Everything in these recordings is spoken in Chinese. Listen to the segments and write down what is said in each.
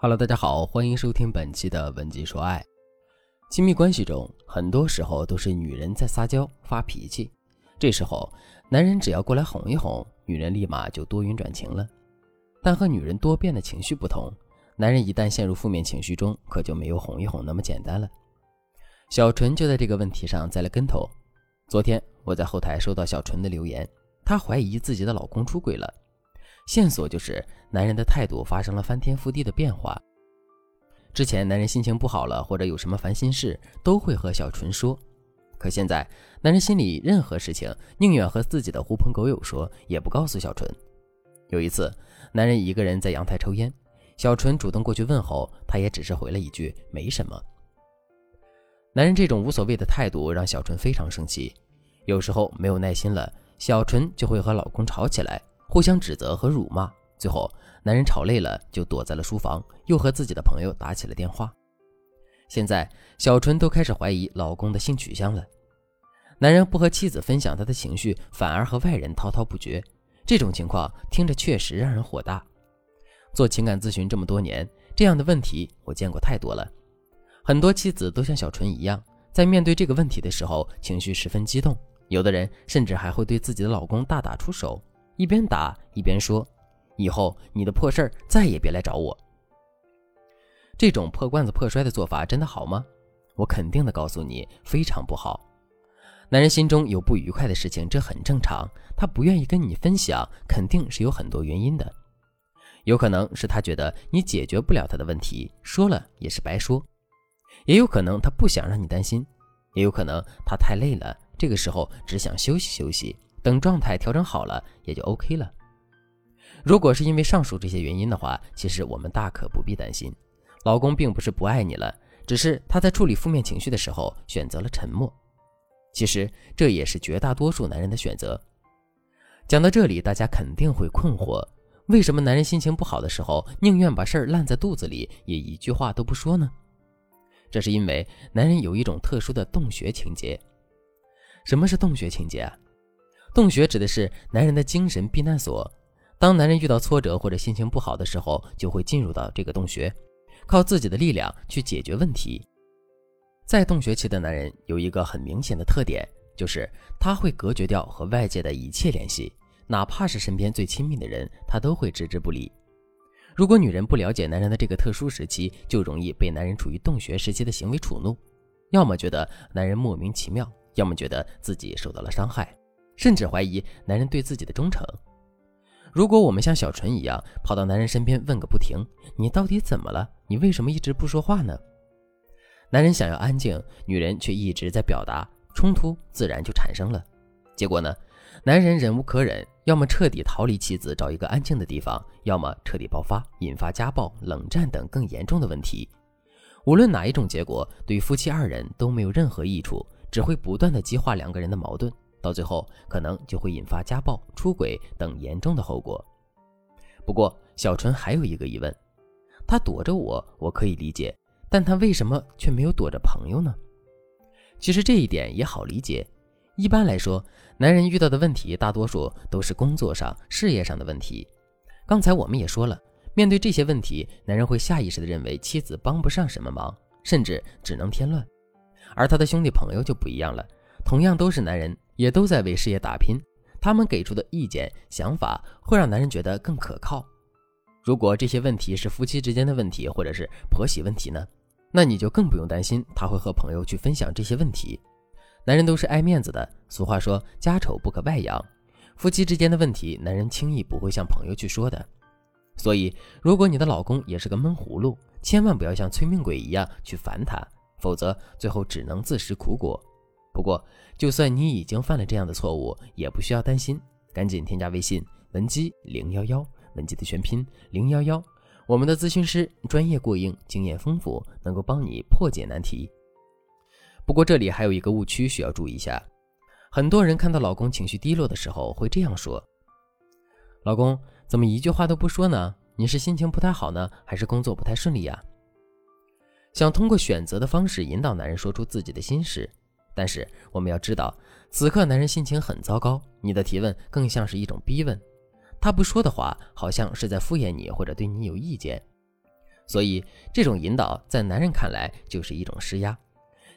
Hello，大家好，欢迎收听本期的文姬说爱。亲密关系中，很多时候都是女人在撒娇发脾气，这时候男人只要过来哄一哄，女人立马就多云转晴了。但和女人多变的情绪不同，男人一旦陷入负面情绪中，可就没有哄一哄那么简单了。小纯就在这个问题上栽了跟头。昨天我在后台收到小纯的留言，她怀疑自己的老公出轨了。线索就是男人的态度发生了翻天覆地的变化。之前男人心情不好了，或者有什么烦心事，都会和小纯说。可现在，男人心里任何事情宁愿和自己的狐朋狗友说，也不告诉小纯。有一次，男人一个人在阳台抽烟，小纯主动过去问候，他也只是回了一句“没什么”。男人这种无所谓的态度让小纯非常生气，有时候没有耐心了，小纯就会和老公吵起来。互相指责和辱骂，最后男人吵累了就躲在了书房，又和自己的朋友打起了电话。现在小纯都开始怀疑老公的性取向了。男人不和妻子分享他的情绪，反而和外人滔滔不绝，这种情况听着确实让人火大。做情感咨询这么多年，这样的问题我见过太多了。很多妻子都像小纯一样，在面对这个问题的时候，情绪十分激动，有的人甚至还会对自己的老公大打出手。一边打一边说：“以后你的破事儿再也别来找我。”这种破罐子破摔的做法真的好吗？我肯定的告诉你，非常不好。男人心中有不愉快的事情，这很正常。他不愿意跟你分享，肯定是有很多原因的。有可能是他觉得你解决不了他的问题，说了也是白说；也有可能他不想让你担心；也有可能他太累了，这个时候只想休息休息。等状态调整好了，也就 OK 了。如果是因为上述这些原因的话，其实我们大可不必担心。老公并不是不爱你了，只是他在处理负面情绪的时候选择了沉默。其实这也是绝大多数男人的选择。讲到这里，大家肯定会困惑：为什么男人心情不好的时候，宁愿把事儿烂在肚子里，也一句话都不说呢？这是因为男人有一种特殊的洞穴情节。什么是洞穴情节啊？洞穴指的是男人的精神避难所。当男人遇到挫折或者心情不好的时候，就会进入到这个洞穴，靠自己的力量去解决问题。在洞穴期的男人有一个很明显的特点，就是他会隔绝掉和外界的一切联系，哪怕是身边最亲密的人，他都会置之不理。如果女人不了解男人的这个特殊时期，就容易被男人处于洞穴时期的行为触怒，要么觉得男人莫名其妙，要么觉得自己受到了伤害。甚至怀疑男人对自己的忠诚。如果我们像小纯一样跑到男人身边问个不停，你到底怎么了？你为什么一直不说话呢？男人想要安静，女人却一直在表达，冲突自然就产生了。结果呢？男人忍无可忍，要么彻底逃离妻子，找一个安静的地方；要么彻底爆发，引发家暴、冷战等更严重的问题。无论哪一种结果，对夫妻二人都没有任何益处，只会不断的激化两个人的矛盾。到最后，可能就会引发家暴、出轨等严重的后果。不过，小纯还有一个疑问：他躲着我，我可以理解，但他为什么却没有躲着朋友呢？其实这一点也好理解。一般来说，男人遇到的问题大多数都是工作上、事业上的问题。刚才我们也说了，面对这些问题，男人会下意识地认为妻子帮不上什么忙，甚至只能添乱。而他的兄弟朋友就不一样了，同样都是男人。也都在为事业打拼，他们给出的意见、想法会让男人觉得更可靠。如果这些问题是夫妻之间的问题，或者是婆媳问题呢？那你就更不用担心他会和朋友去分享这些问题。男人都是爱面子的，俗话说家丑不可外扬。夫妻之间的问题，男人轻易不会向朋友去说的。所以，如果你的老公也是个闷葫芦，千万不要像催命鬼一样去烦他，否则最后只能自食苦果。不过，就算你已经犯了这样的错误，也不需要担心，赶紧添加微信文姬零幺幺，文姬的全拼零幺幺，我们的咨询师专业过硬，经验丰富，能够帮你破解难题。不过这里还有一个误区需要注意一下，很多人看到老公情绪低落的时候会这样说：“老公怎么一句话都不说呢？你是心情不太好呢，还是工作不太顺利呀？”想通过选择的方式引导男人说出自己的心事。但是我们要知道，此刻男人心情很糟糕，你的提问更像是一种逼问。他不说的话，好像是在敷衍你或者对你有意见。所以这种引导在男人看来就是一种施压。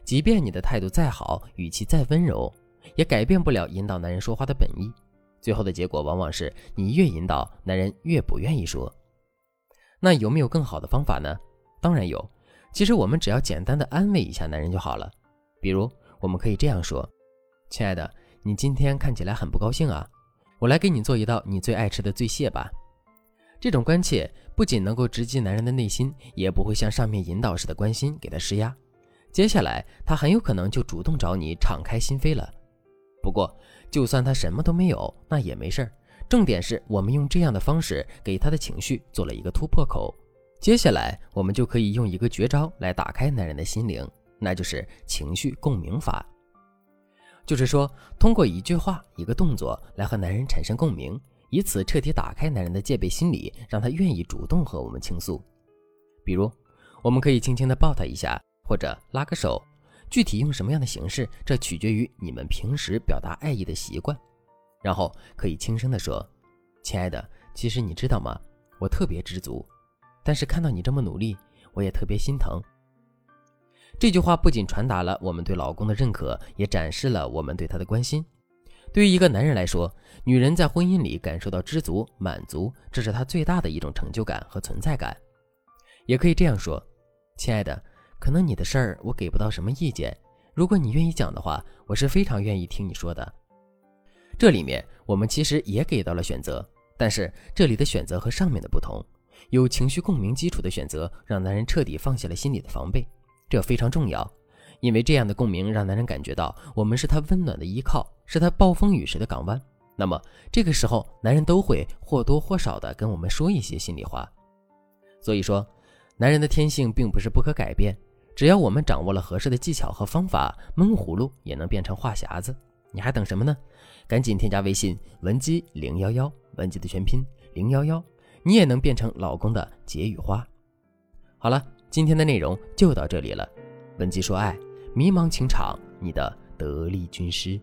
即便你的态度再好，语气再温柔，也改变不了引导男人说话的本意。最后的结果往往是你越引导，男人越不愿意说。那有没有更好的方法呢？当然有。其实我们只要简单的安慰一下男人就好了。比如，我们可以这样说：“亲爱的，你今天看起来很不高兴啊，我来给你做一道你最爱吃的醉蟹吧。”这种关切不仅能够直击男人的内心，也不会像上面引导式的关心给他施压。接下来，他很有可能就主动找你敞开心扉了。不过，就算他什么都没有，那也没事儿。重点是我们用这样的方式给他的情绪做了一个突破口。接下来，我们就可以用一个绝招来打开男人的心灵，那就是情绪共鸣法。就是说，通过一句话、一个动作来和男人产生共鸣，以此彻底打开男人的戒备心理，让他愿意主动和我们倾诉。比如，我们可以轻轻地抱他一下。或者拉个手，具体用什么样的形式，这取决于你们平时表达爱意的习惯。然后可以轻声地说：“亲爱的，其实你知道吗？我特别知足，但是看到你这么努力，我也特别心疼。”这句话不仅传达了我们对老公的认可，也展示了我们对他的关心。对于一个男人来说，女人在婚姻里感受到知足、满足，这是他最大的一种成就感和存在感。也可以这样说：“亲爱的。”可能你的事儿我给不到什么意见，如果你愿意讲的话，我是非常愿意听你说的。这里面我们其实也给到了选择，但是这里的选择和上面的不同，有情绪共鸣基础的选择，让男人彻底放下了心里的防备，这非常重要，因为这样的共鸣让男人感觉到我们是他温暖的依靠，是他暴风雨时的港湾。那么这个时候，男人都会或多或少的跟我们说一些心里话。所以说，男人的天性并不是不可改变。只要我们掌握了合适的技巧和方法，闷葫芦也能变成话匣子。你还等什么呢？赶紧添加微信文姬零幺幺，文姬的全拼零幺幺，你也能变成老公的解语花。好了，今天的内容就到这里了。文姬说爱，迷茫情场，你的得力军师。